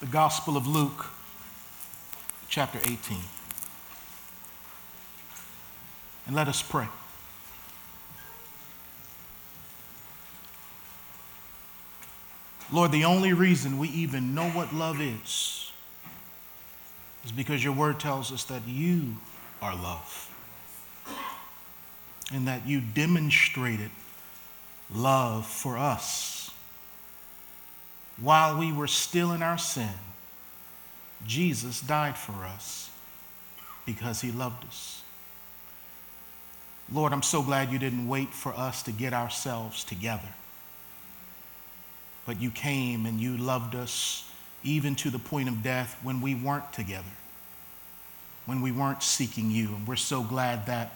the Gospel of Luke, chapter 18. And let us pray. Lord, the only reason we even know what love is is because your word tells us that you are love and that you demonstrated love for us. While we were still in our sin, Jesus died for us because he loved us. Lord, I'm so glad you didn't wait for us to get ourselves together, but you came and you loved us even to the point of death when we weren't together, when we weren't seeking you. And we're so glad that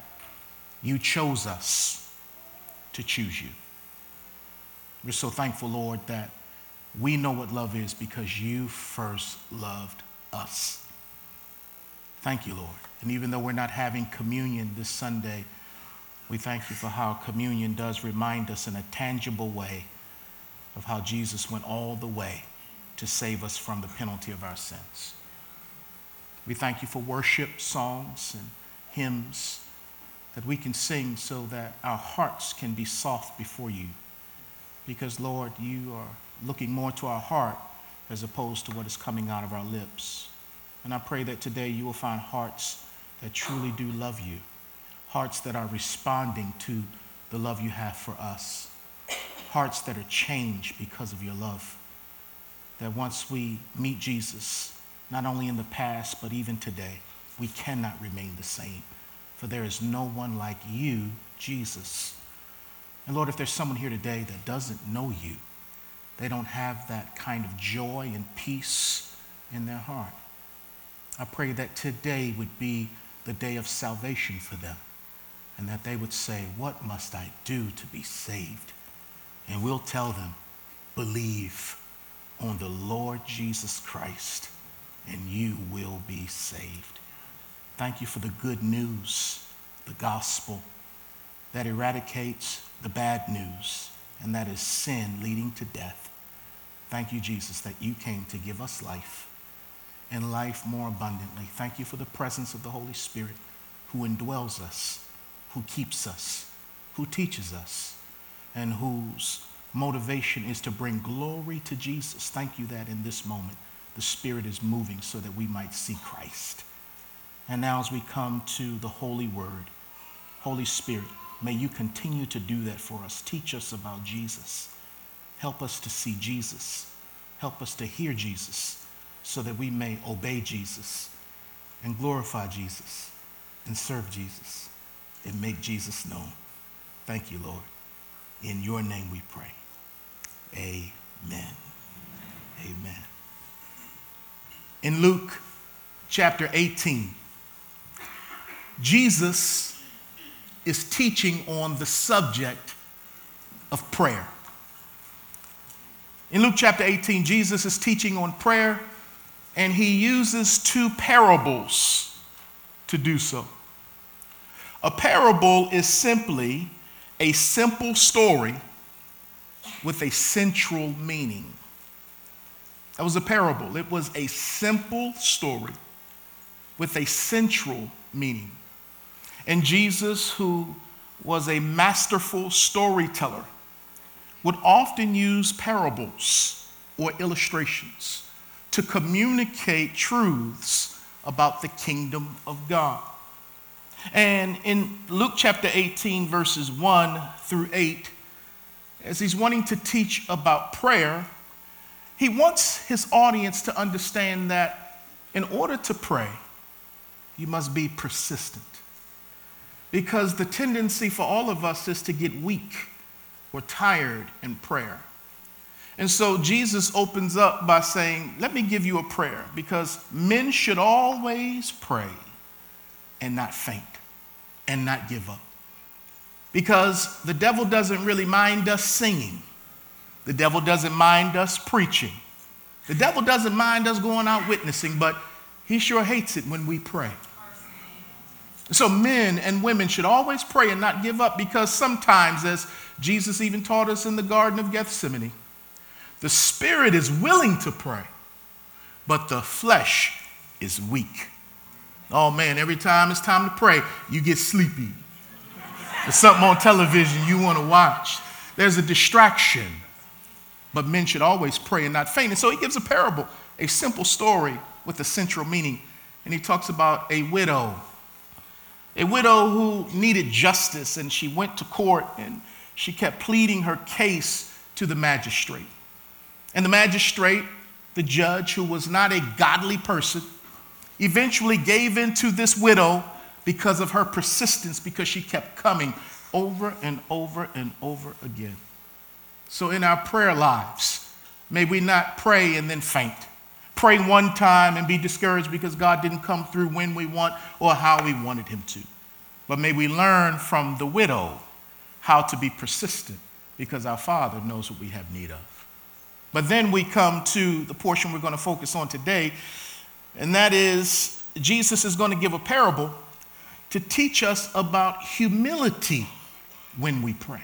you chose us to choose you. We're so thankful, Lord, that we know what love is because you first loved us. Thank you, Lord. And even though we're not having communion this Sunday, we thank you for how communion does remind us in a tangible way of how Jesus went all the way to save us from the penalty of our sins. We thank you for worship songs and hymns that we can sing so that our hearts can be soft before you. Because, Lord, you are looking more to our heart as opposed to what is coming out of our lips. And I pray that today you will find hearts that truly do love you, hearts that are responding to the love you have for us, hearts that are changed because of your love. That once we meet Jesus, not only in the past, but even today, we cannot remain the same for there is no one like you, Jesus. And Lord, if there's someone here today that doesn't know you, they don't have that kind of joy and peace in their heart. I pray that today would be the day of salvation for them and that they would say, What must I do to be saved? And we'll tell them, Believe on the Lord Jesus Christ and you will be saved. Thank you for the good news, the gospel that eradicates the bad news, and that is sin leading to death. Thank you, Jesus, that you came to give us life and life more abundantly. Thank you for the presence of the Holy Spirit who indwells us, who keeps us, who teaches us, and whose motivation is to bring glory to Jesus. Thank you that in this moment the Spirit is moving so that we might see Christ. And now, as we come to the Holy Word, Holy Spirit, may you continue to do that for us. Teach us about Jesus. Help us to see Jesus. Help us to hear Jesus so that we may obey Jesus and glorify Jesus and serve Jesus and make Jesus known. Thank you, Lord. In your name we pray. Amen. Amen. In Luke chapter 18, Jesus is teaching on the subject of prayer. In Luke chapter 18, Jesus is teaching on prayer, and he uses two parables to do so. A parable is simply a simple story with a central meaning. That was a parable. It was a simple story with a central meaning. And Jesus, who was a masterful storyteller, would often use parables or illustrations to communicate truths about the kingdom of God. And in Luke chapter 18, verses 1 through 8, as he's wanting to teach about prayer, he wants his audience to understand that in order to pray, you must be persistent. Because the tendency for all of us is to get weak or tired in prayer. And so Jesus opens up by saying, Let me give you a prayer because men should always pray and not faint and not give up. Because the devil doesn't really mind us singing, the devil doesn't mind us preaching, the devil doesn't mind us going out witnessing, but he sure hates it when we pray. So, men and women should always pray and not give up because sometimes, as Jesus even taught us in the Garden of Gethsemane, the spirit is willing to pray, but the flesh is weak. Oh man, every time it's time to pray, you get sleepy. There's something on television you want to watch. There's a distraction. But men should always pray and not faint. And so he gives a parable, a simple story with a central meaning. And he talks about a widow, a widow who needed justice, and she went to court and she kept pleading her case to the magistrate. And the magistrate, the judge, who was not a godly person, eventually gave in to this widow because of her persistence, because she kept coming over and over and over again. So, in our prayer lives, may we not pray and then faint. Pray one time and be discouraged because God didn't come through when we want or how we wanted Him to. But may we learn from the widow how to be persistent because our Father knows what we have need of. But then we come to the portion we're going to focus on today, and that is Jesus is going to give a parable to teach us about humility when we pray.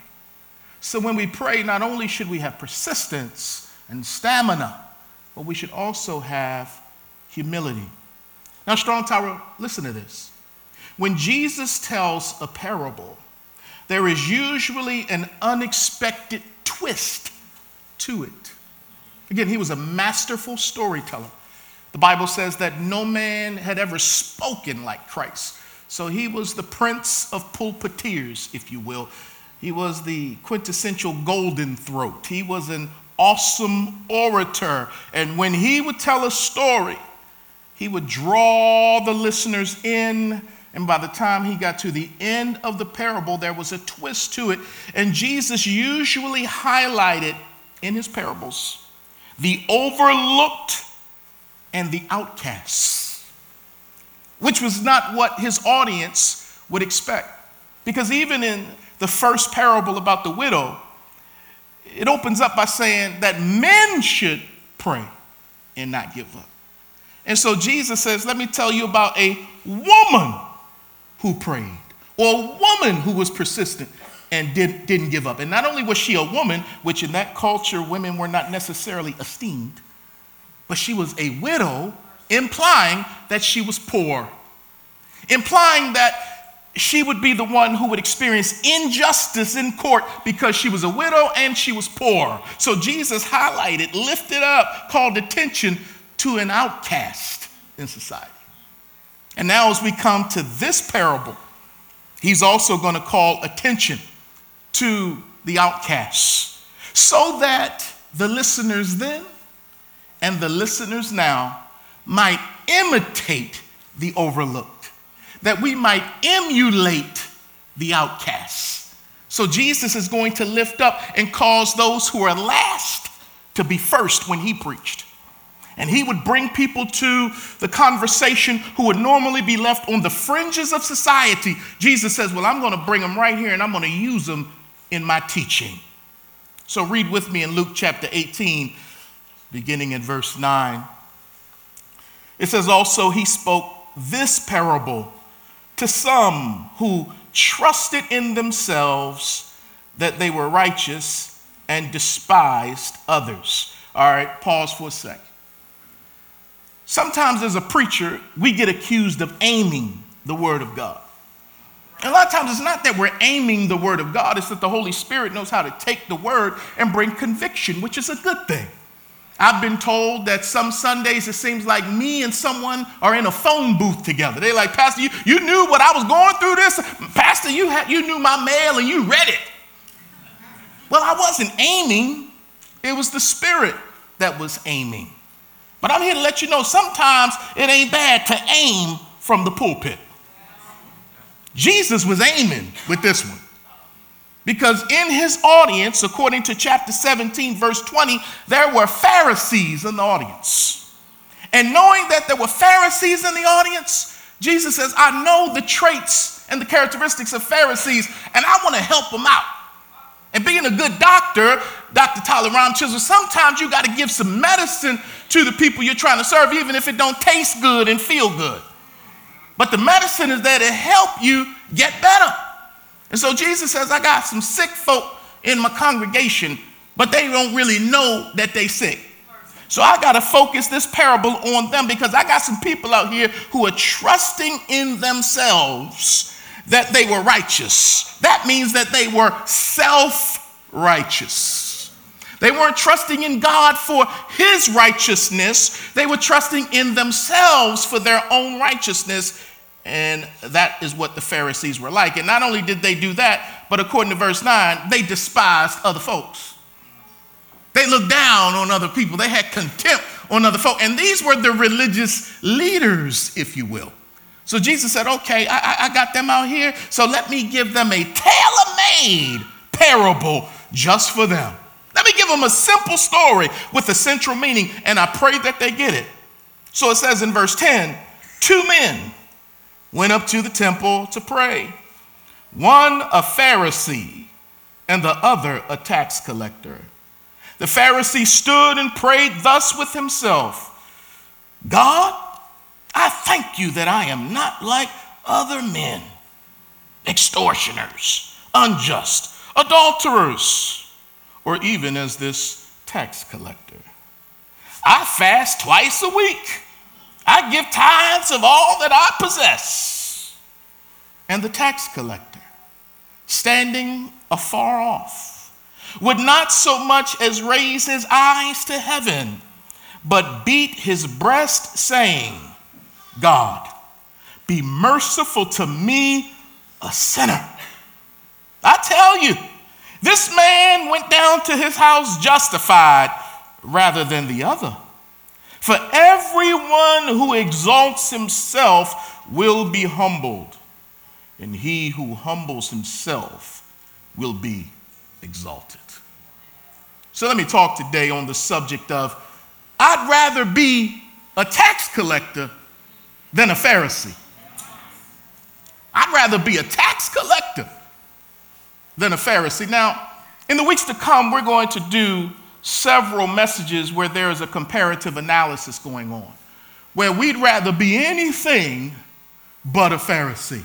So when we pray, not only should we have persistence and stamina, but we should also have humility. Now, Strong Tower, listen to this. When Jesus tells a parable, there is usually an unexpected twist to it. Again, he was a masterful storyteller. The Bible says that no man had ever spoken like Christ. So he was the prince of pulpiteers, if you will. He was the quintessential golden throat. He was an awesome orator. And when he would tell a story, he would draw the listeners in. And by the time he got to the end of the parable, there was a twist to it. And Jesus usually highlighted in his parables the overlooked and the outcasts, which was not what his audience would expect. Because even in the first parable about the widow, it opens up by saying that men should pray and not give up. And so Jesus says, Let me tell you about a woman who prayed, or a woman who was persistent and did, didn't give up. And not only was she a woman, which in that culture women were not necessarily esteemed, but she was a widow, implying that she was poor, implying that she would be the one who would experience injustice in court because she was a widow and she was poor. So Jesus highlighted, lifted up, called attention to an outcast in society. And now, as we come to this parable, he's also going to call attention to the outcasts so that the listeners then and the listeners now might imitate the overlooked that we might emulate the outcasts. So Jesus is going to lift up and cause those who are last to be first when he preached. And he would bring people to the conversation who would normally be left on the fringes of society. Jesus says, Well, I'm going to bring them right here and I'm going to use them in my teaching. So read with me in Luke chapter 18, beginning in verse 9. It says, Also, he spoke this parable to some who trusted in themselves that they were righteous and despised others. All right, pause for a sec. Sometimes, as a preacher, we get accused of aiming the Word of God. And a lot of times, it's not that we're aiming the Word of God, it's that the Holy Spirit knows how to take the Word and bring conviction, which is a good thing. I've been told that some Sundays it seems like me and someone are in a phone booth together. They're like, Pastor, you, you knew what I was going through this? Pastor, you, you knew my mail and you read it. Well, I wasn't aiming, it was the Spirit that was aiming. But I'm here to let you know sometimes it ain't bad to aim from the pulpit. Jesus was aiming with this one. Because in his audience, according to chapter 17, verse 20, there were Pharisees in the audience. And knowing that there were Pharisees in the audience, Jesus says, I know the traits and the characteristics of Pharisees, and I want to help them out. And being a good doctor, Dr. Tyler Ram Chisel, sometimes you got to give some medicine to the people you're trying to serve, even if it don't taste good and feel good. But the medicine is there to help you get better. And so Jesus says, I got some sick folk in my congregation, but they don't really know that they sick. So I got to focus this parable on them because I got some people out here who are trusting in themselves that they were righteous. That means that they were self righteous. They weren't trusting in God for his righteousness, they were trusting in themselves for their own righteousness. And that is what the Pharisees were like. And not only did they do that, but according to verse 9, they despised other folks. They looked down on other people. They had contempt on other folk. And these were the religious leaders, if you will. So Jesus said, Okay, I, I got them out here, so let me give them a tailor made parable just for them. Let me give them a simple story with a central meaning, and I pray that they get it. So it says in verse 10 two men went up to the temple to pray, one a Pharisee, and the other a tax collector. The Pharisee stood and prayed thus with himself God, I thank you that I am not like other men, extortioners, unjust, adulterers, or even as this tax collector. I fast twice a week. I give tithes of all that I possess. And the tax collector, standing afar off, would not so much as raise his eyes to heaven, but beat his breast, saying, God, be merciful to me, a sinner. I tell you, this man went down to his house justified rather than the other. For everyone who exalts himself will be humbled, and he who humbles himself will be exalted. So let me talk today on the subject of I'd rather be a tax collector than a Pharisee. I'd rather be a tax collector than a Pharisee. Now, in the weeks to come, we're going to do several messages where there is a comparative analysis going on, where we'd rather be anything but a Pharisee.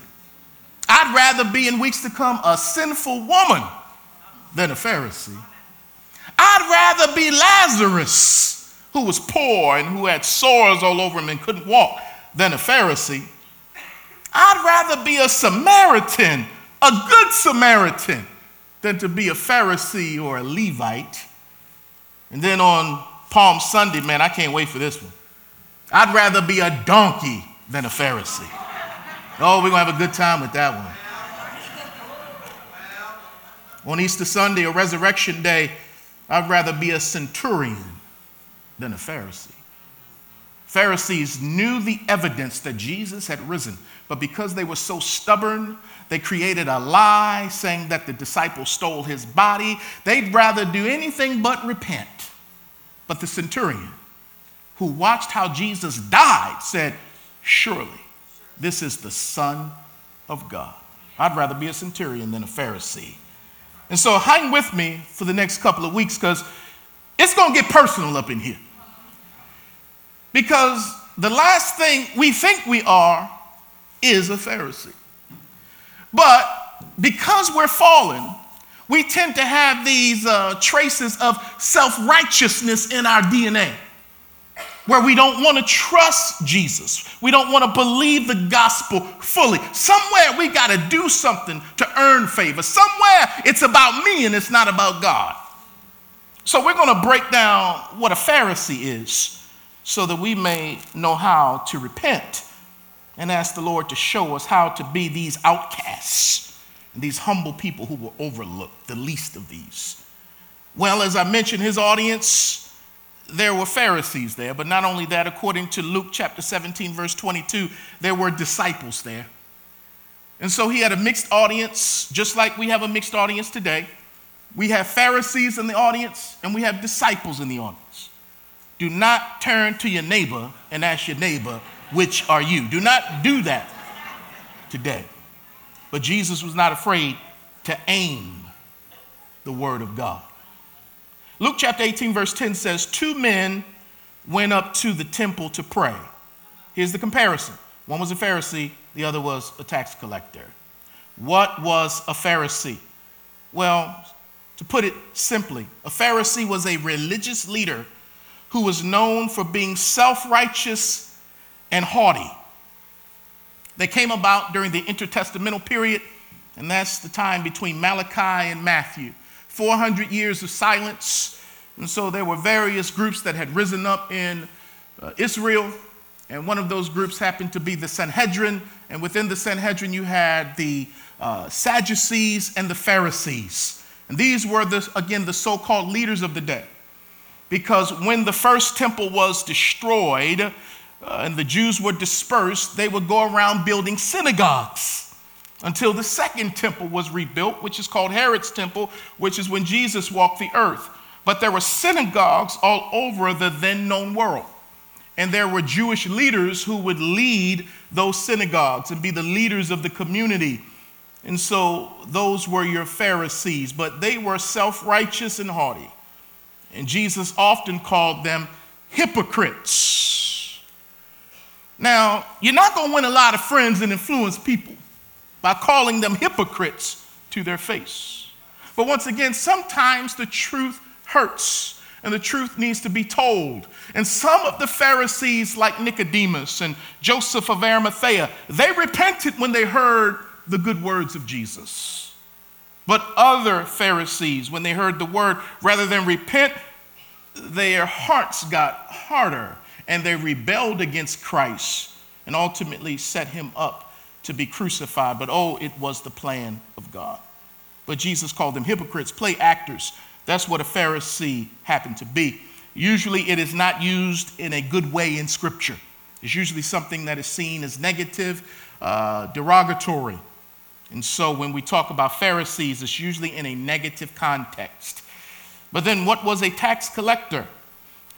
I'd rather be in weeks to come a sinful woman than a Pharisee. I'd rather be Lazarus, who was poor and who had sores all over him and couldn't walk, than a Pharisee. I'd rather be a Samaritan, a good Samaritan, than to be a Pharisee or a Levite. And then on Palm Sunday, man, I can't wait for this one. I'd rather be a donkey than a Pharisee. Oh, we're going to have a good time with that one. On Easter Sunday or Resurrection Day, I'd rather be a centurion than a Pharisee. Pharisees knew the evidence that Jesus had risen, but because they were so stubborn, they created a lie saying that the disciples stole his body. They'd rather do anything but repent. But the centurion, who watched how Jesus died, said, Surely this is the Son of God. I'd rather be a centurion than a Pharisee. And so hang with me for the next couple of weeks because it's going to get personal up in here. Because the last thing we think we are is a Pharisee. But because we're fallen, we tend to have these uh, traces of self righteousness in our DNA where we don't want to trust Jesus. We don't want to believe the gospel fully. Somewhere we got to do something to earn favor. Somewhere it's about me and it's not about God. So we're going to break down what a Pharisee is so that we may know how to repent and ask the Lord to show us how to be these outcasts and these humble people who were overlooked, the least of these. Well, as I mentioned, his audience there were Pharisees there, but not only that, according to Luke chapter 17, verse 22, there were disciples there. And so he had a mixed audience, just like we have a mixed audience today. We have Pharisees in the audience, and we have disciples in the audience. Do not turn to your neighbor and ask your neighbor, which are you? Do not do that today. But Jesus was not afraid to aim the word of God. Luke chapter 18, verse 10 says, Two men went up to the temple to pray. Here's the comparison one was a Pharisee, the other was a tax collector. What was a Pharisee? Well, to put it simply, a Pharisee was a religious leader who was known for being self righteous and haughty. They came about during the intertestamental period, and that's the time between Malachi and Matthew. 400 years of silence. And so there were various groups that had risen up in uh, Israel, and one of those groups happened to be the Sanhedrin. And within the Sanhedrin, you had the uh, Sadducees and the Pharisees. And these were, the, again, the so called leaders of the day. Because when the first temple was destroyed uh, and the Jews were dispersed, they would go around building synagogues until the second temple was rebuilt, which is called Herod's temple, which is when Jesus walked the earth. But there were synagogues all over the then known world. And there were Jewish leaders who would lead those synagogues and be the leaders of the community. And so those were your Pharisees, but they were self righteous and haughty. And Jesus often called them hypocrites. Now, you're not going to win a lot of friends and influence people by calling them hypocrites to their face. But once again, sometimes the truth hurts and the truth needs to be told. And some of the Pharisees, like Nicodemus and Joseph of Arimathea, they repented when they heard the good words of Jesus. But other Pharisees, when they heard the word, rather than repent, their hearts got harder and they rebelled against Christ and ultimately set him up to be crucified. But oh, it was the plan of God. But Jesus called them hypocrites, play actors. That's what a Pharisee happened to be. Usually, it is not used in a good way in Scripture. It's usually something that is seen as negative, uh, derogatory. And so when we talk about Pharisees, it's usually in a negative context. But then what was a tax collector?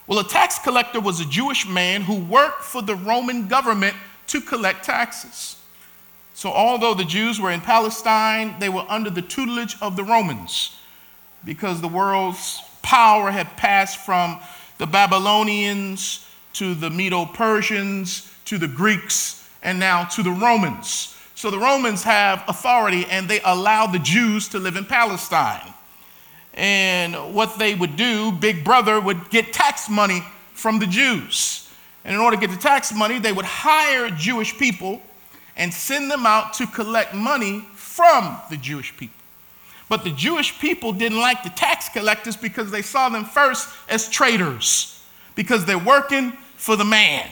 Well, a tax collector was a Jewish man who worked for the Roman government to collect taxes. So, although the Jews were in Palestine, they were under the tutelage of the Romans because the world's power had passed from the Babylonians to the Medo Persians to the Greeks and now to the Romans. So the Romans have authority and they allow the Jews to live in Palestine. And what they would do, Big Brother would get tax money from the Jews. And in order to get the tax money, they would hire Jewish people and send them out to collect money from the Jewish people. But the Jewish people didn't like the tax collectors because they saw them first as traitors, because they're working for the man.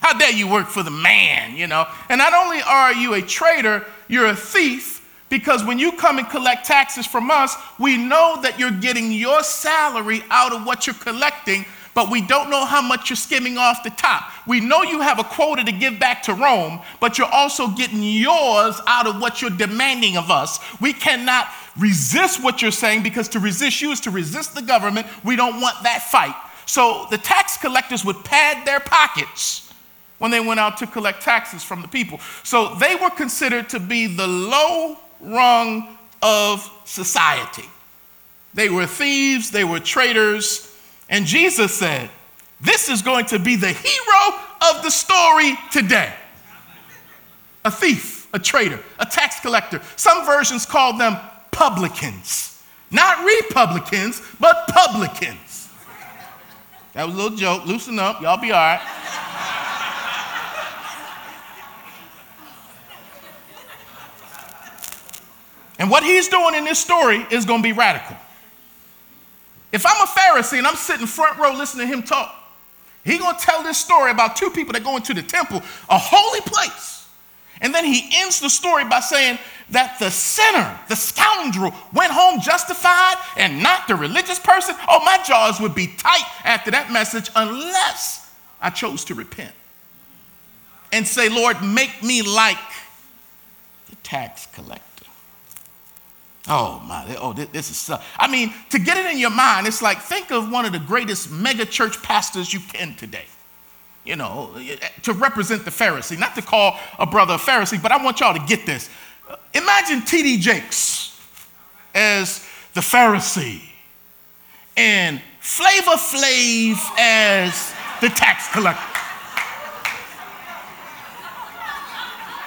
How dare you work for the man, you know? And not only are you a traitor, you're a thief because when you come and collect taxes from us, we know that you're getting your salary out of what you're collecting, but we don't know how much you're skimming off the top. We know you have a quota to give back to Rome, but you're also getting yours out of what you're demanding of us. We cannot resist what you're saying because to resist you is to resist the government. We don't want that fight. So the tax collectors would pad their pockets when they went out to collect taxes from the people. So they were considered to be the low rung of society. They were thieves, they were traitors, and Jesus said, This is going to be the hero of the story today. A thief, a traitor, a tax collector. Some versions call them publicans. Not Republicans, but publicans. That was a little joke. Loosen up. Y'all be all right. And what he's doing in this story is going to be radical. If I'm a Pharisee and I'm sitting front row listening to him talk, he's going to tell this story about two people that go into the temple, a holy place. And then he ends the story by saying that the sinner, the scoundrel, went home justified and not the religious person. Oh, my jaws would be tight after that message unless I chose to repent and say, Lord, make me like the tax collector. Oh my, oh, this is. I mean, to get it in your mind, it's like think of one of the greatest mega church pastors you can today. You know, to represent the Pharisee, not to call a brother a Pharisee, but I want y'all to get this. Imagine T.D. Jakes as the Pharisee and Flavor Flav as the tax collector.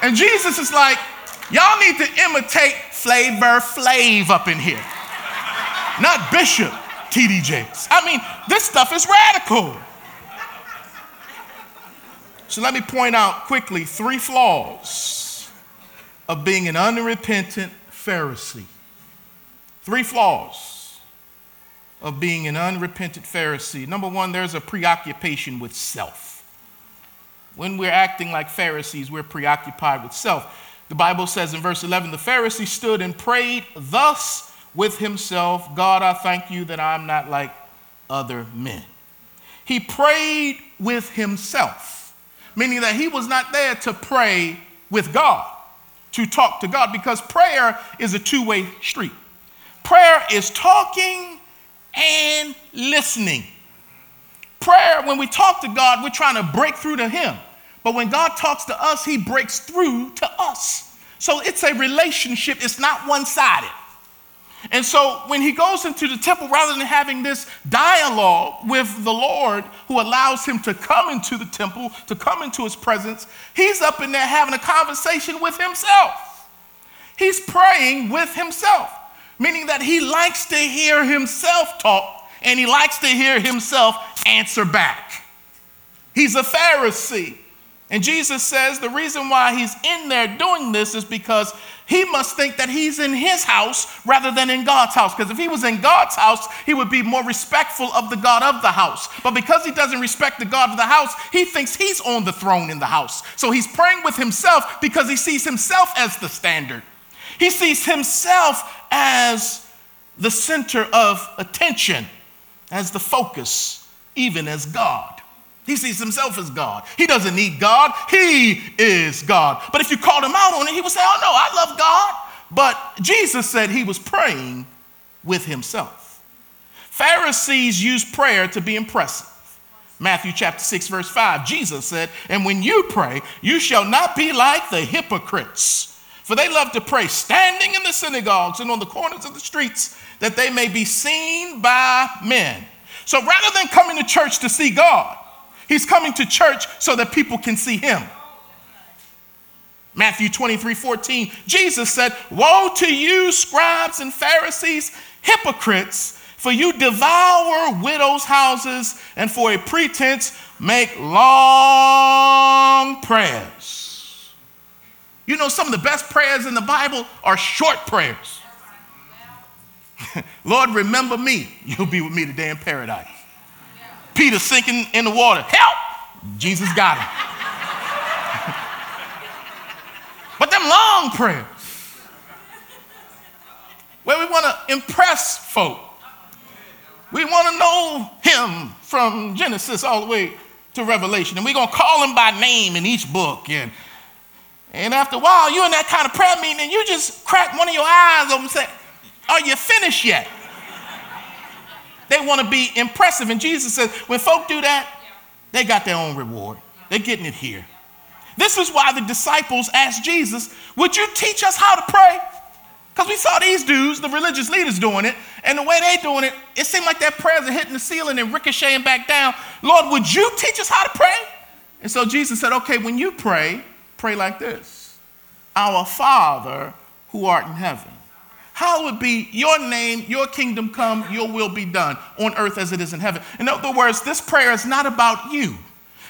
And Jesus is like, y'all need to imitate Flavor Flav up in here. Not Bishop T.D. Jakes. I mean, this stuff is radical. So let me point out quickly three flaws of being an unrepentant Pharisee. Three flaws of being an unrepentant Pharisee. Number one, there's a preoccupation with self. When we're acting like Pharisees, we're preoccupied with self. The Bible says in verse 11 the Pharisee stood and prayed thus with himself God, I thank you that I'm not like other men. He prayed with himself, meaning that he was not there to pray with God, to talk to God, because prayer is a two way street. Prayer is talking and listening. Prayer, when we talk to God, we're trying to break through to Him. But when God talks to us, He breaks through to us. So it's a relationship, it's not one sided. And so when he goes into the temple, rather than having this dialogue with the Lord who allows him to come into the temple, to come into his presence, he's up in there having a conversation with himself. He's praying with himself, meaning that he likes to hear himself talk and he likes to hear himself answer back. He's a Pharisee. And Jesus says the reason why he's in there doing this is because he must think that he's in his house rather than in God's house. Because if he was in God's house, he would be more respectful of the God of the house. But because he doesn't respect the God of the house, he thinks he's on the throne in the house. So he's praying with himself because he sees himself as the standard. He sees himself as the center of attention, as the focus, even as God. He sees himself as God. He doesn't need God. He is God. But if you called him out on it, he would say, Oh, no, I love God. But Jesus said he was praying with himself. Pharisees use prayer to be impressive. Matthew chapter 6, verse 5, Jesus said, And when you pray, you shall not be like the hypocrites, for they love to pray standing in the synagogues and on the corners of the streets, that they may be seen by men. So rather than coming to church to see God, He's coming to church so that people can see him. Matthew 23 14, Jesus said, Woe to you, scribes and Pharisees, hypocrites, for you devour widows' houses and for a pretense make long prayers. You know, some of the best prayers in the Bible are short prayers. Lord, remember me. You'll be with me today in paradise. Peter sinking in the water. Help! Jesus got him. but them long prayers, where we want to impress folk. We want to know him from Genesis all the way to Revelation. And we're going to call him by name in each book. And, and after a while, you're in that kind of prayer meeting and you just crack one of your eyes open and say, Are you finished yet? They want to be impressive. And Jesus says, when folk do that, they got their own reward. They're getting it here. This is why the disciples asked Jesus, Would you teach us how to pray? Because we saw these dudes, the religious leaders, doing it, and the way they doing it, it seemed like their prayers are hitting the ceiling and ricocheting back down. Lord, would you teach us how to pray? And so Jesus said, Okay, when you pray, pray like this Our Father who art in heaven Hallowed be your name, your kingdom come, your will be done on earth as it is in heaven. In other words, this prayer is not about you.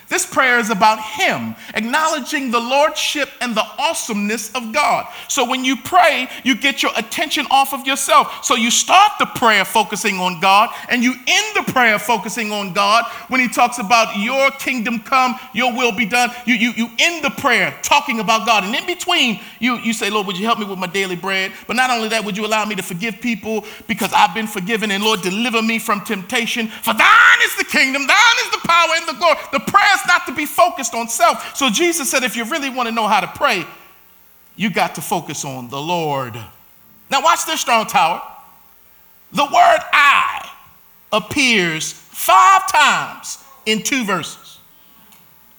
This prayer is about Him, acknowledging the Lordship and the awesomeness of God. So when you pray, you get your attention off of yourself. So you start the prayer focusing on God, and you end the prayer focusing on God when He talks about your kingdom come, your will be done. You, you, you end the prayer talking about God. And in between, you, you say, Lord, would you help me with my daily bread? But not only that, would you allow me to forgive people because I've been forgiven? And Lord, deliver me from temptation. For thine is the kingdom, thine is the power and the glory. The prayer not to be focused on self. So Jesus said, if you really want to know how to pray, you got to focus on the Lord. Now, watch this strong tower. The word I appears five times in two verses.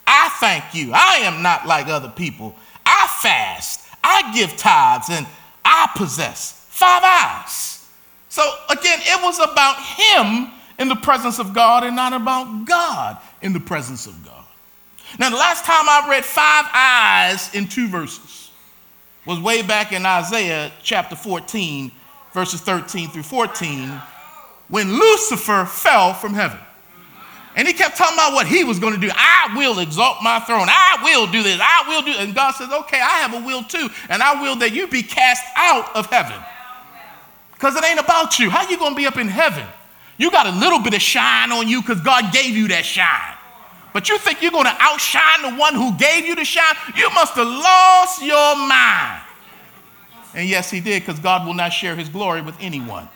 I thank you. I am not like other people. I fast. I give tithes and I possess five eyes. So again, it was about him in the presence of God and not about God in the presence of God. Now, the last time I read five eyes in two verses was way back in Isaiah chapter 14, verses 13 through 14, when Lucifer fell from heaven. And he kept talking about what he was going to do. I will exalt my throne. I will do this. I will do. And God says, okay, I have a will too. And I will that you be cast out of heaven. Because it ain't about you. How you going to be up in heaven? You got a little bit of shine on you because God gave you that shine. But you think you're going to outshine the one who gave you the shine? You must have lost your mind. And yes, he did because God will not share his glory with anyone.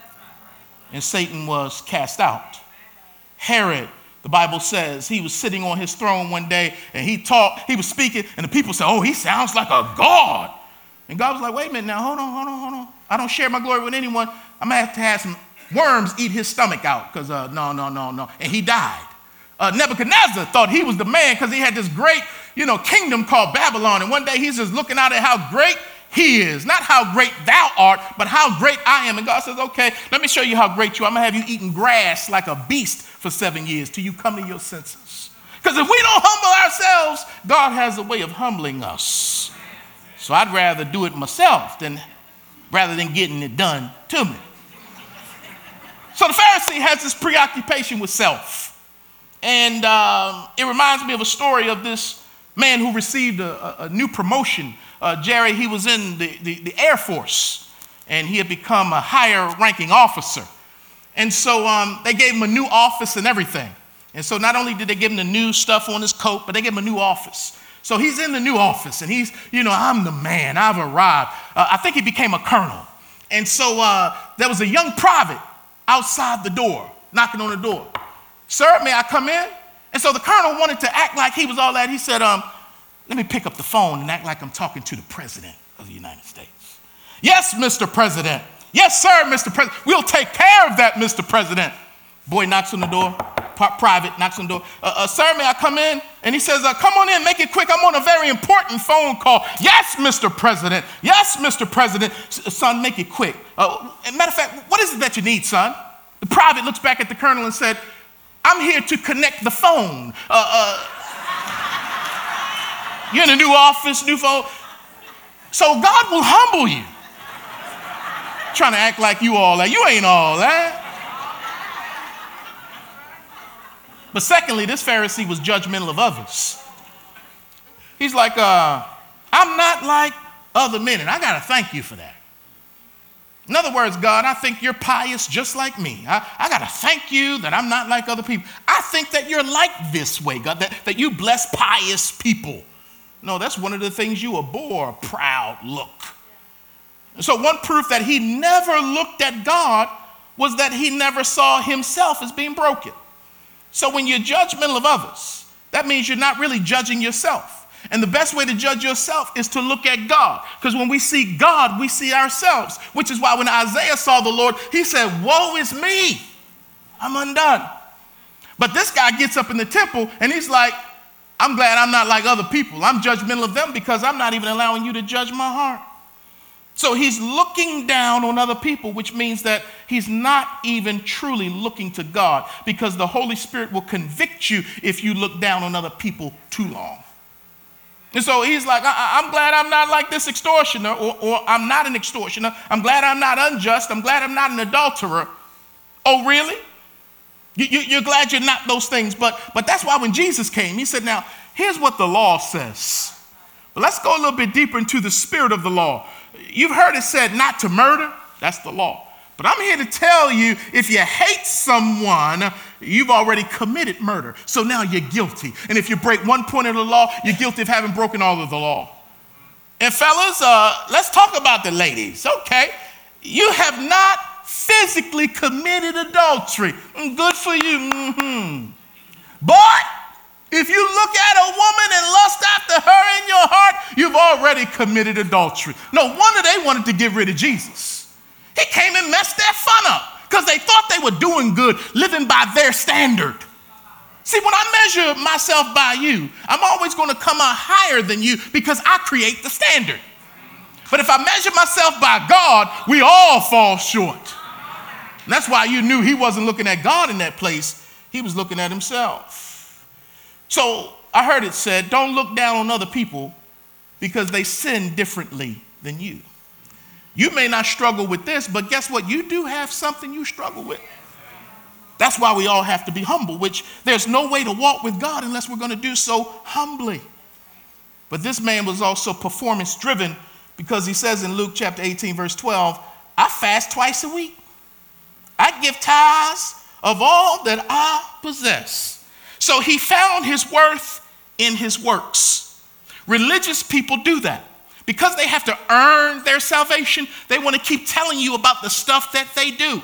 And Satan was cast out. Herod, the Bible says, he was sitting on his throne one day and he talked, he was speaking, and the people said, Oh, he sounds like a God. And God was like, Wait a minute now, hold on, hold on, hold on. I don't share my glory with anyone. I'm to have to have some worms eat his stomach out because uh, no, no, no, no. And he died. Uh, Nebuchadnezzar thought he was the man because he had this great, you know, kingdom called Babylon. And one day he's just looking out at how great he is. Not how great thou art, but how great I am. And God says, okay, let me show you how great you are. I'm going to have you eating grass like a beast for seven years till you come to your senses. Because if we don't humble ourselves, God has a way of humbling us. So I'd rather do it myself than rather than getting it done to me. So the Pharisee has this preoccupation with self. And um, it reminds me of a story of this man who received a, a, new promotion. Uh, Jerry, he was in the, the, the, Air Force and he had become a higher ranking officer. And so um, they gave him a new office and everything. And so not only did they give him the new stuff on his coat, but they gave him a new office. So he's in the new office and he's, you know, I'm the man, I've arrived. Uh, I think he became a colonel. And so uh, there was a young private outside the door, knocking on the door. Sir, may I come in? And so the colonel wanted to act like he was all that. He said, um, let me pick up the phone and act like I'm talking to the president of the United States. Yes, Mr. President. Yes, sir, Mr. President. We'll take care of that, Mr. President. Boy knocks on the door, private knocks on the door. Uh, uh, sir, may I come in? And he says, uh, Come on in, make it quick. I'm on a very important phone call. Yes, Mr. President. Yes, Mr. President. Son, make it quick. Uh, matter of fact, what is it that you need, son? The private looks back at the colonel and said, I'm here to connect the phone. Uh, uh, you're in a new office, new phone. So God will humble you. Trying to act like you all that. You ain't all that. But secondly, this Pharisee was judgmental of others. He's like, uh, I'm not like other men, and I got to thank you for that. In other words, God, I think you're pious just like me. I, I got to thank you that I'm not like other people. I think that you're like this way, God, that, that you bless pious people. No, that's one of the things you abhor, a proud look. So, one proof that he never looked at God was that he never saw himself as being broken. So, when you're judgmental of others, that means you're not really judging yourself. And the best way to judge yourself is to look at God. Because when we see God, we see ourselves. Which is why when Isaiah saw the Lord, he said, Woe is me, I'm undone. But this guy gets up in the temple and he's like, I'm glad I'm not like other people. I'm judgmental of them because I'm not even allowing you to judge my heart. So he's looking down on other people, which means that he's not even truly looking to God because the Holy Spirit will convict you if you look down on other people too long. And so he's like, I- am glad I'm not like this extortioner, or, or I'm not an extortioner. I'm glad I'm not unjust. I'm glad I'm not an adulterer. Oh, really? You, you, you're glad you're not those things. But, but that's why when Jesus came, he said, Now, here's what the law says. But let's go a little bit deeper into the spirit of the law. You've heard it said not to murder, that's the law. But I'm here to tell you if you hate someone, you've already committed murder. So now you're guilty. And if you break one point of the law, you're guilty of having broken all of the law. And fellas, uh, let's talk about the ladies. Okay. You have not physically committed adultery. Mm, good for you. Mm-hmm. But if you look at a woman and lust after her in your heart, you've already committed adultery. No wonder they wanted to get rid of Jesus. He came and messed their fun up because they thought they were doing good, living by their standard. See, when I measure myself by you, I'm always going to come out higher than you because I create the standard. But if I measure myself by God, we all fall short. And that's why you knew he wasn't looking at God in that place, he was looking at himself. So I heard it said, don't look down on other people because they sin differently than you. You may not struggle with this, but guess what? You do have something you struggle with. That's why we all have to be humble, which there's no way to walk with God unless we're going to do so humbly. But this man was also performance driven because he says in Luke chapter 18, verse 12, I fast twice a week. I give tithes of all that I possess. So he found his worth in his works. Religious people do that. Because they have to earn their salvation, they want to keep telling you about the stuff that they do.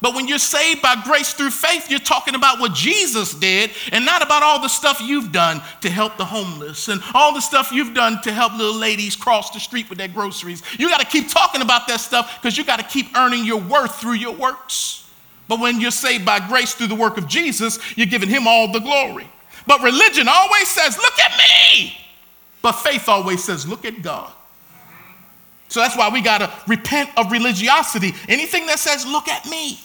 But when you're saved by grace through faith, you're talking about what Jesus did and not about all the stuff you've done to help the homeless and all the stuff you've done to help little ladies cross the street with their groceries. You got to keep talking about that stuff because you got to keep earning your worth through your works. But when you're saved by grace through the work of Jesus, you're giving him all the glory. But religion always says, Look at me. But faith always says, Look at God. So that's why we got to repent of religiosity. Anything that says, Look at me.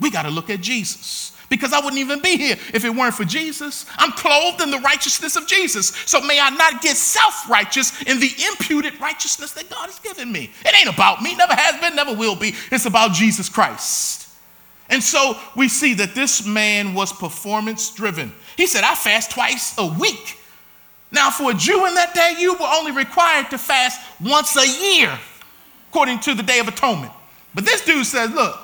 We got to look at Jesus because I wouldn't even be here if it weren't for Jesus. I'm clothed in the righteousness of Jesus. So may I not get self righteous in the imputed righteousness that God has given me. It ain't about me, never has been, never will be. It's about Jesus Christ. And so we see that this man was performance driven. He said, I fast twice a week. Now, for a Jew in that day, you were only required to fast once a year, according to the Day of Atonement. But this dude says, Look,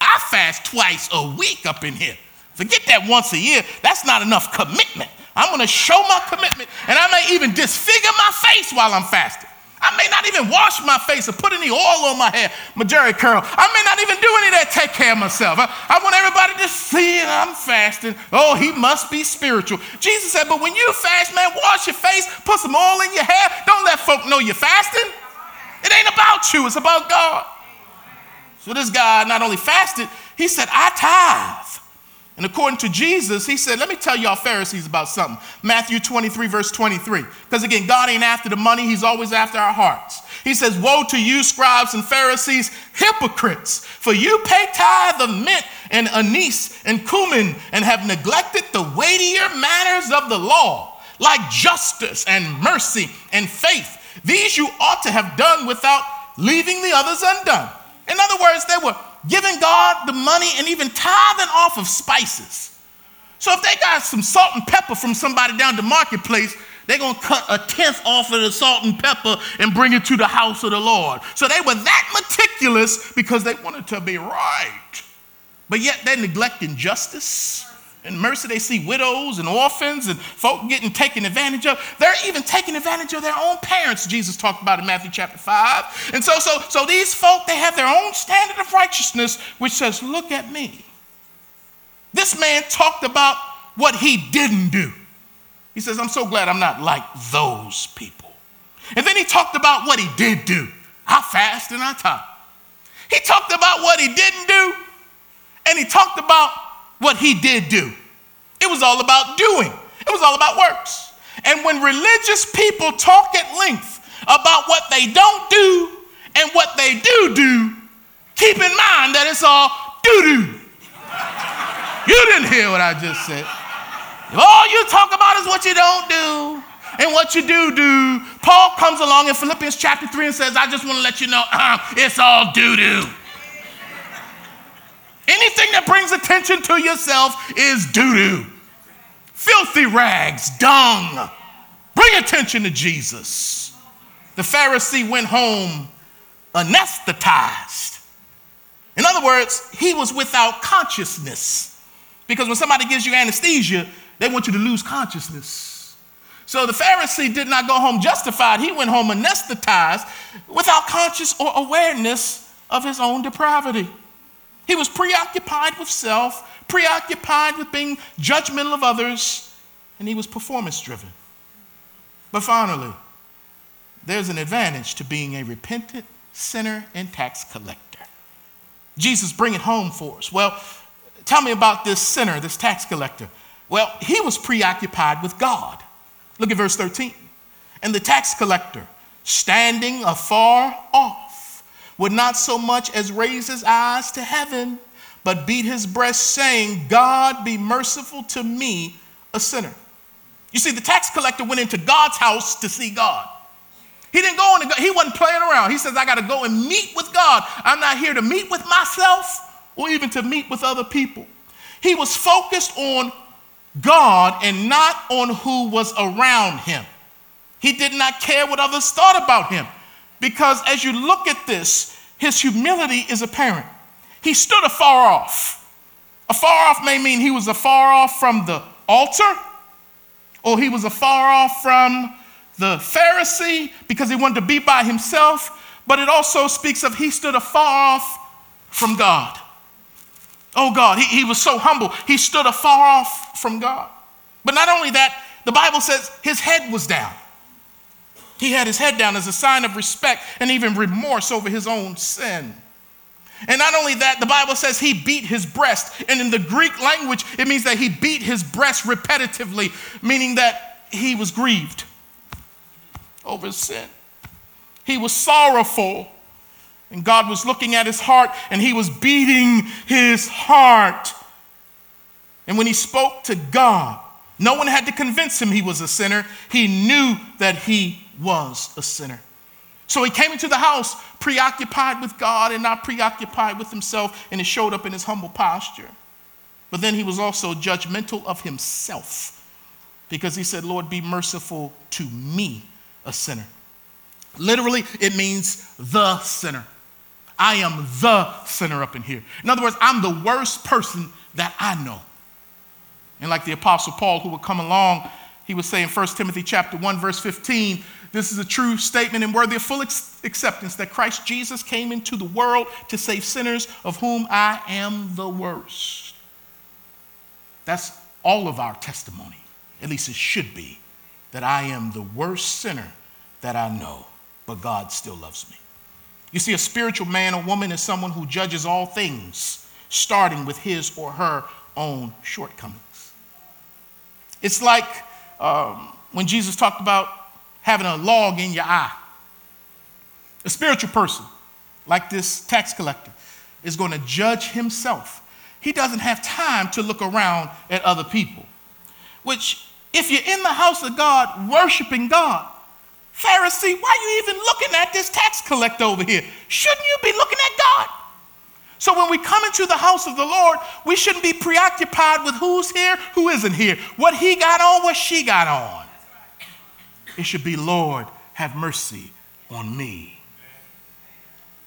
I fast twice a week up in here. Forget that once a year. That's not enough commitment. I'm going to show my commitment, and I may even disfigure my face while I'm fasting. I may not even wash my face or put any oil on my hair, my Jheri curl. I may not even do any of that, take care of myself. I, I want everybody to see it. I'm fasting. Oh, he must be spiritual. Jesus said, but when you fast, man, wash your face, put some oil in your hair. Don't let folk know you're fasting. It ain't about you, it's about God. So this guy not only fasted, he said, I tithe. And according to Jesus, he said, Let me tell y'all Pharisees about something. Matthew 23, verse 23. Because again, God ain't after the money, he's always after our hearts. He says, Woe to you, scribes and Pharisees, hypocrites, for you pay tithe of mint and anise and cumin and have neglected the weightier matters of the law, like justice and mercy and faith. These you ought to have done without leaving the others undone. In other words, they were giving God the money and even tithing off of spices. So if they got some salt and pepper from somebody down the marketplace, they're going to cut a tenth off of the salt and pepper and bring it to the house of the Lord. So they were that meticulous because they wanted to be right. But yet they're neglecting justice and mercy. They see widows and orphans and folk getting taken advantage of. They're even taking advantage of their own parents, Jesus talked about in Matthew chapter 5. And so, so, so these folk, they have their own standard of righteousness, which says, look at me. This man talked about what he didn't do. He says, I'm so glad I'm not like those people. And then he talked about what he did do. I fast and I tithe. He talked about what he didn't do, and he talked about what he did do. It was all about doing, it was all about works. And when religious people talk at length about what they don't do and what they do do, keep in mind that it's all doo doo. You didn't hear what I just said. If all you talk about is what you don't do and what you do do, Paul comes along in Philippians chapter 3 and says, I just want to let you know uh, it's all doo doo. Anything that brings attention to yourself is doo doo. Filthy rags, dung. Bring attention to Jesus. The Pharisee went home anesthetized. In other words, he was without consciousness. Because when somebody gives you anesthesia, they want you to lose consciousness. So the Pharisee did not go home justified. He went home anesthetized without conscious or awareness of his own depravity. He was preoccupied with self, preoccupied with being judgmental of others, and he was performance driven. But finally, there's an advantage to being a repentant sinner and tax collector. Jesus bring it home for us. Well, tell me about this sinner, this tax collector. Well, he was preoccupied with God. Look at verse 13. And the tax collector, standing afar off, would not so much as raise his eyes to heaven, but beat his breast, saying, God be merciful to me, a sinner. You see, the tax collector went into God's house to see God. He didn't go in, he wasn't playing around. He says, I got to go and meet with God. I'm not here to meet with myself or even to meet with other people. He was focused on God and not on who was around him. He did not care what others thought about him because as you look at this, his humility is apparent. He stood afar off. Afar off may mean he was afar off from the altar, or he was afar off from the Pharisee because he wanted to be by himself, but it also speaks of he stood afar off from God. Oh God, he, he was so humble. He stood afar off from God. But not only that, the Bible says his head was down. He had his head down as a sign of respect and even remorse over his own sin. And not only that, the Bible says he beat his breast. And in the Greek language, it means that he beat his breast repetitively, meaning that he was grieved over sin. He was sorrowful. And God was looking at his heart and he was beating his heart. And when he spoke to God, no one had to convince him he was a sinner. He knew that he was a sinner. So he came into the house preoccupied with God and not preoccupied with himself, and it showed up in his humble posture. But then he was also judgmental of himself because he said, Lord, be merciful to me, a sinner. Literally, it means the sinner. I am the sinner up in here. In other words, I'm the worst person that I know. And like the apostle Paul who would come along, he would say in 1 Timothy chapter 1 verse 15, this is a true statement and worthy of full ex- acceptance that Christ Jesus came into the world to save sinners of whom I am the worst. That's all of our testimony. At least it should be that I am the worst sinner that I know, but God still loves me. You see, a spiritual man or woman is someone who judges all things, starting with his or her own shortcomings. It's like um, when Jesus talked about having a log in your eye. A spiritual person, like this tax collector, is going to judge himself. He doesn't have time to look around at other people. Which, if you're in the house of God, worshiping God, Pharisee, why are you even looking at this tax collector over here? Shouldn't you be looking at God? So when we come into the house of the Lord, we shouldn't be preoccupied with who's here, who isn't here, what he got on, what she got on. It should be, Lord, have mercy on me.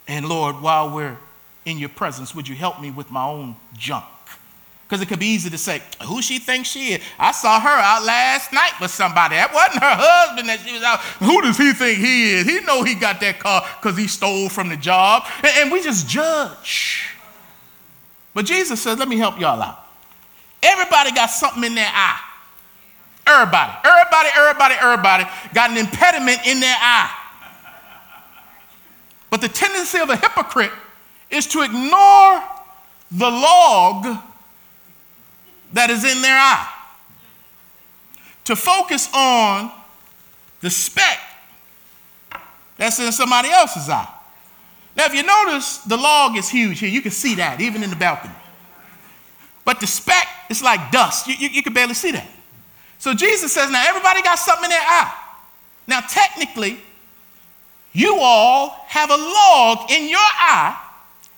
And Lord, while we're in your presence, would you help me with my own junk? Because it could be easy to say, who she thinks she is. I saw her out last night with somebody. That wasn't her husband that she was out. Who does he think he is? He know he got that car because he stole from the job. And, and we just judge. But Jesus says, let me help y'all out. Everybody got something in their eye. Everybody, everybody, everybody, everybody got an impediment in their eye. But the tendency of a hypocrite is to ignore the log that is in their eye, to focus on the speck that's in somebody else's eye. Now, if you notice, the log is huge here. You can see that even in the balcony. But the speck is like dust. You, you, you can barely see that. So Jesus says, now everybody got something in their eye. Now, technically, you all have a log in your eye,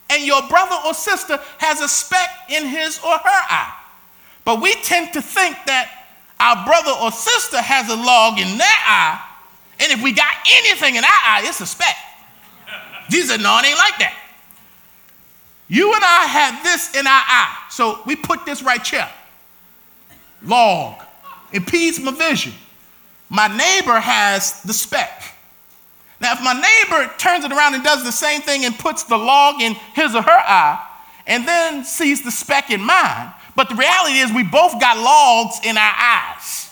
and your brother or sister has a speck in his or her eye. But we tend to think that our brother or sister has a log in their eye, and if we got anything in our eye, it's a speck. Jesus said, no, it ain't like that. You and I have this in our eye. So we put this right here. Log. Impedes my vision. My neighbor has the speck. Now, if my neighbor turns it around and does the same thing and puts the log in his or her eye, and then sees the speck in mine, but the reality is, we both got logs in our eyes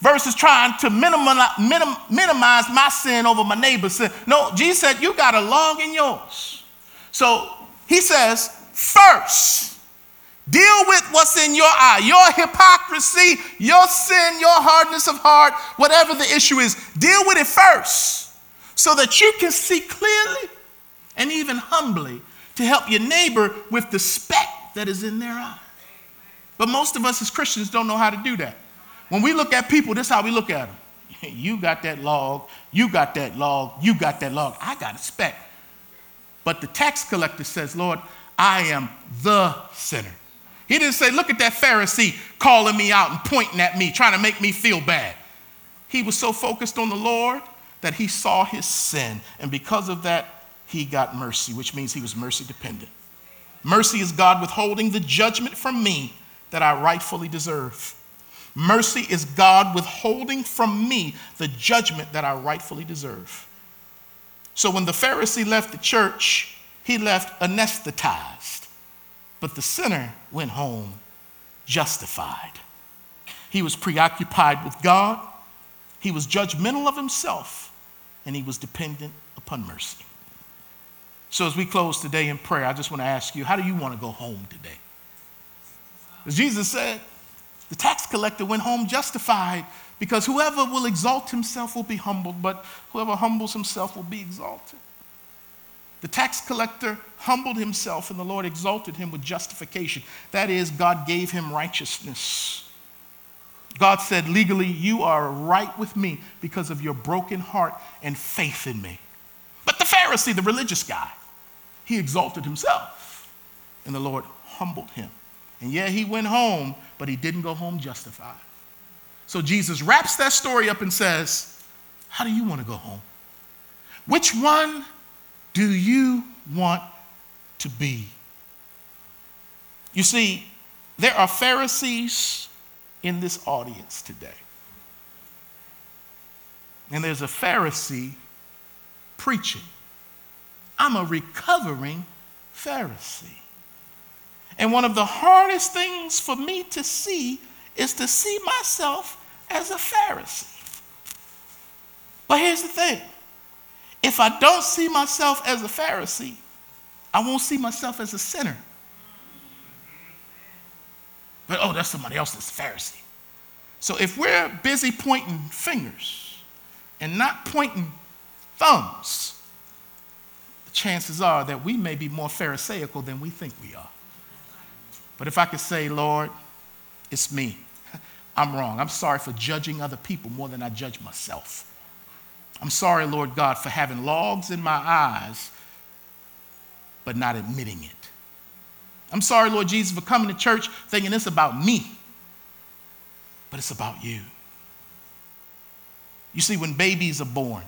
versus trying to minimize, my sin over my neighbor's sin. No, Jesus said, You got a log in yours. So he says, First, deal with what's in your eye, your hypocrisy, your sin, your hardness of heart, whatever the issue is. Deal with it first so that you can see clearly and even humbly to help your neighbor with the speck that is in their eye. But most of us as Christians don't know how to do that. When we look at people, this is how we look at them. You got that log, you got that log, you got that log. I got a speck. But the tax collector says, Lord, I am the sinner. He didn't say, Look at that Pharisee calling me out and pointing at me, trying to make me feel bad. He was so focused on the Lord that he saw his sin. And because of that, he got mercy, which means he was mercy dependent. Mercy is God withholding the judgment from me that I rightfully deserve. Mercy is God withholding from me the judgment that I rightfully deserve. So when the Pharisee left the church, he left anesthetized, but the sinner went home justified. He was preoccupied with God, he was judgmental of himself, and he was dependent upon mercy. So, as we close today in prayer, I just want to ask you how do you want to go home today? As Jesus said, the tax collector went home justified because whoever will exalt himself will be humbled, but whoever humbles himself will be exalted. The tax collector humbled himself, and the Lord exalted him with justification. That is, God gave him righteousness. God said, legally, you are right with me because of your broken heart and faith in me. But the Pharisee, the religious guy, he exalted himself, and the Lord humbled him. And yeah, he went home, but he didn't go home justified. So Jesus wraps that story up and says, How do you want to go home? Which one do you want to be? You see, there are Pharisees in this audience today. And there's a Pharisee preaching. I'm a recovering Pharisee. And one of the hardest things for me to see is to see myself as a Pharisee. But here's the thing if I don't see myself as a Pharisee, I won't see myself as a sinner. But oh, that's somebody else that's a Pharisee. So if we're busy pointing fingers and not pointing thumbs, the chances are that we may be more Pharisaical than we think we are. But if I could say, Lord, it's me. I'm wrong. I'm sorry for judging other people more than I judge myself. I'm sorry, Lord God, for having logs in my eyes, but not admitting it. I'm sorry, Lord Jesus, for coming to church thinking it's about me, but it's about you. You see, when babies are born,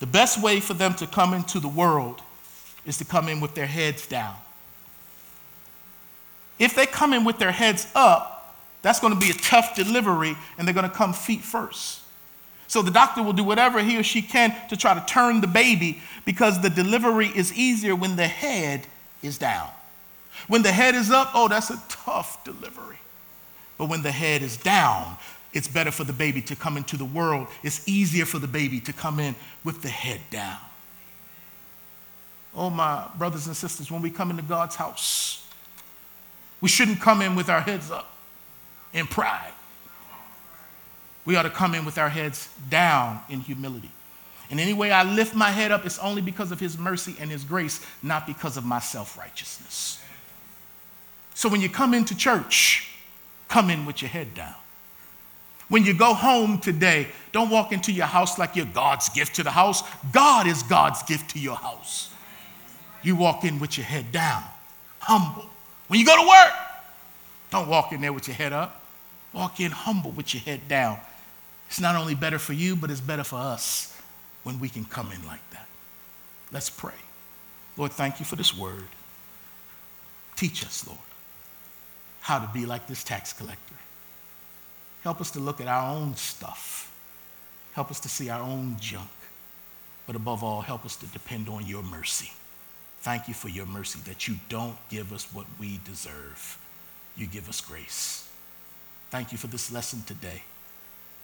the best way for them to come into the world is to come in with their heads down. If they come in with their heads up, that's going to be a tough delivery and they're going to come feet first. So the doctor will do whatever he or she can to try to turn the baby because the delivery is easier when the head is down. When the head is up, oh, that's a tough delivery. But when the head is down, it's better for the baby to come into the world. It's easier for the baby to come in with the head down. Oh, my brothers and sisters, when we come into God's house, we shouldn't come in with our heads up in pride. We ought to come in with our heads down in humility. And any way I lift my head up, it's only because of His mercy and His grace, not because of my self righteousness. So when you come into church, come in with your head down. When you go home today, don't walk into your house like you're God's gift to the house. God is God's gift to your house. You walk in with your head down, humble. When you go to work, don't walk in there with your head up. Walk in humble with your head down. It's not only better for you, but it's better for us when we can come in like that. Let's pray. Lord, thank you for this word. Teach us, Lord, how to be like this tax collector. Help us to look at our own stuff. Help us to see our own junk. But above all, help us to depend on your mercy. Thank you for your mercy that you don't give us what we deserve. You give us grace. Thank you for this lesson today.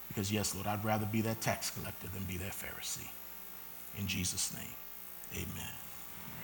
Because, yes, Lord, I'd rather be that tax collector than be that Pharisee. In Jesus' name, amen.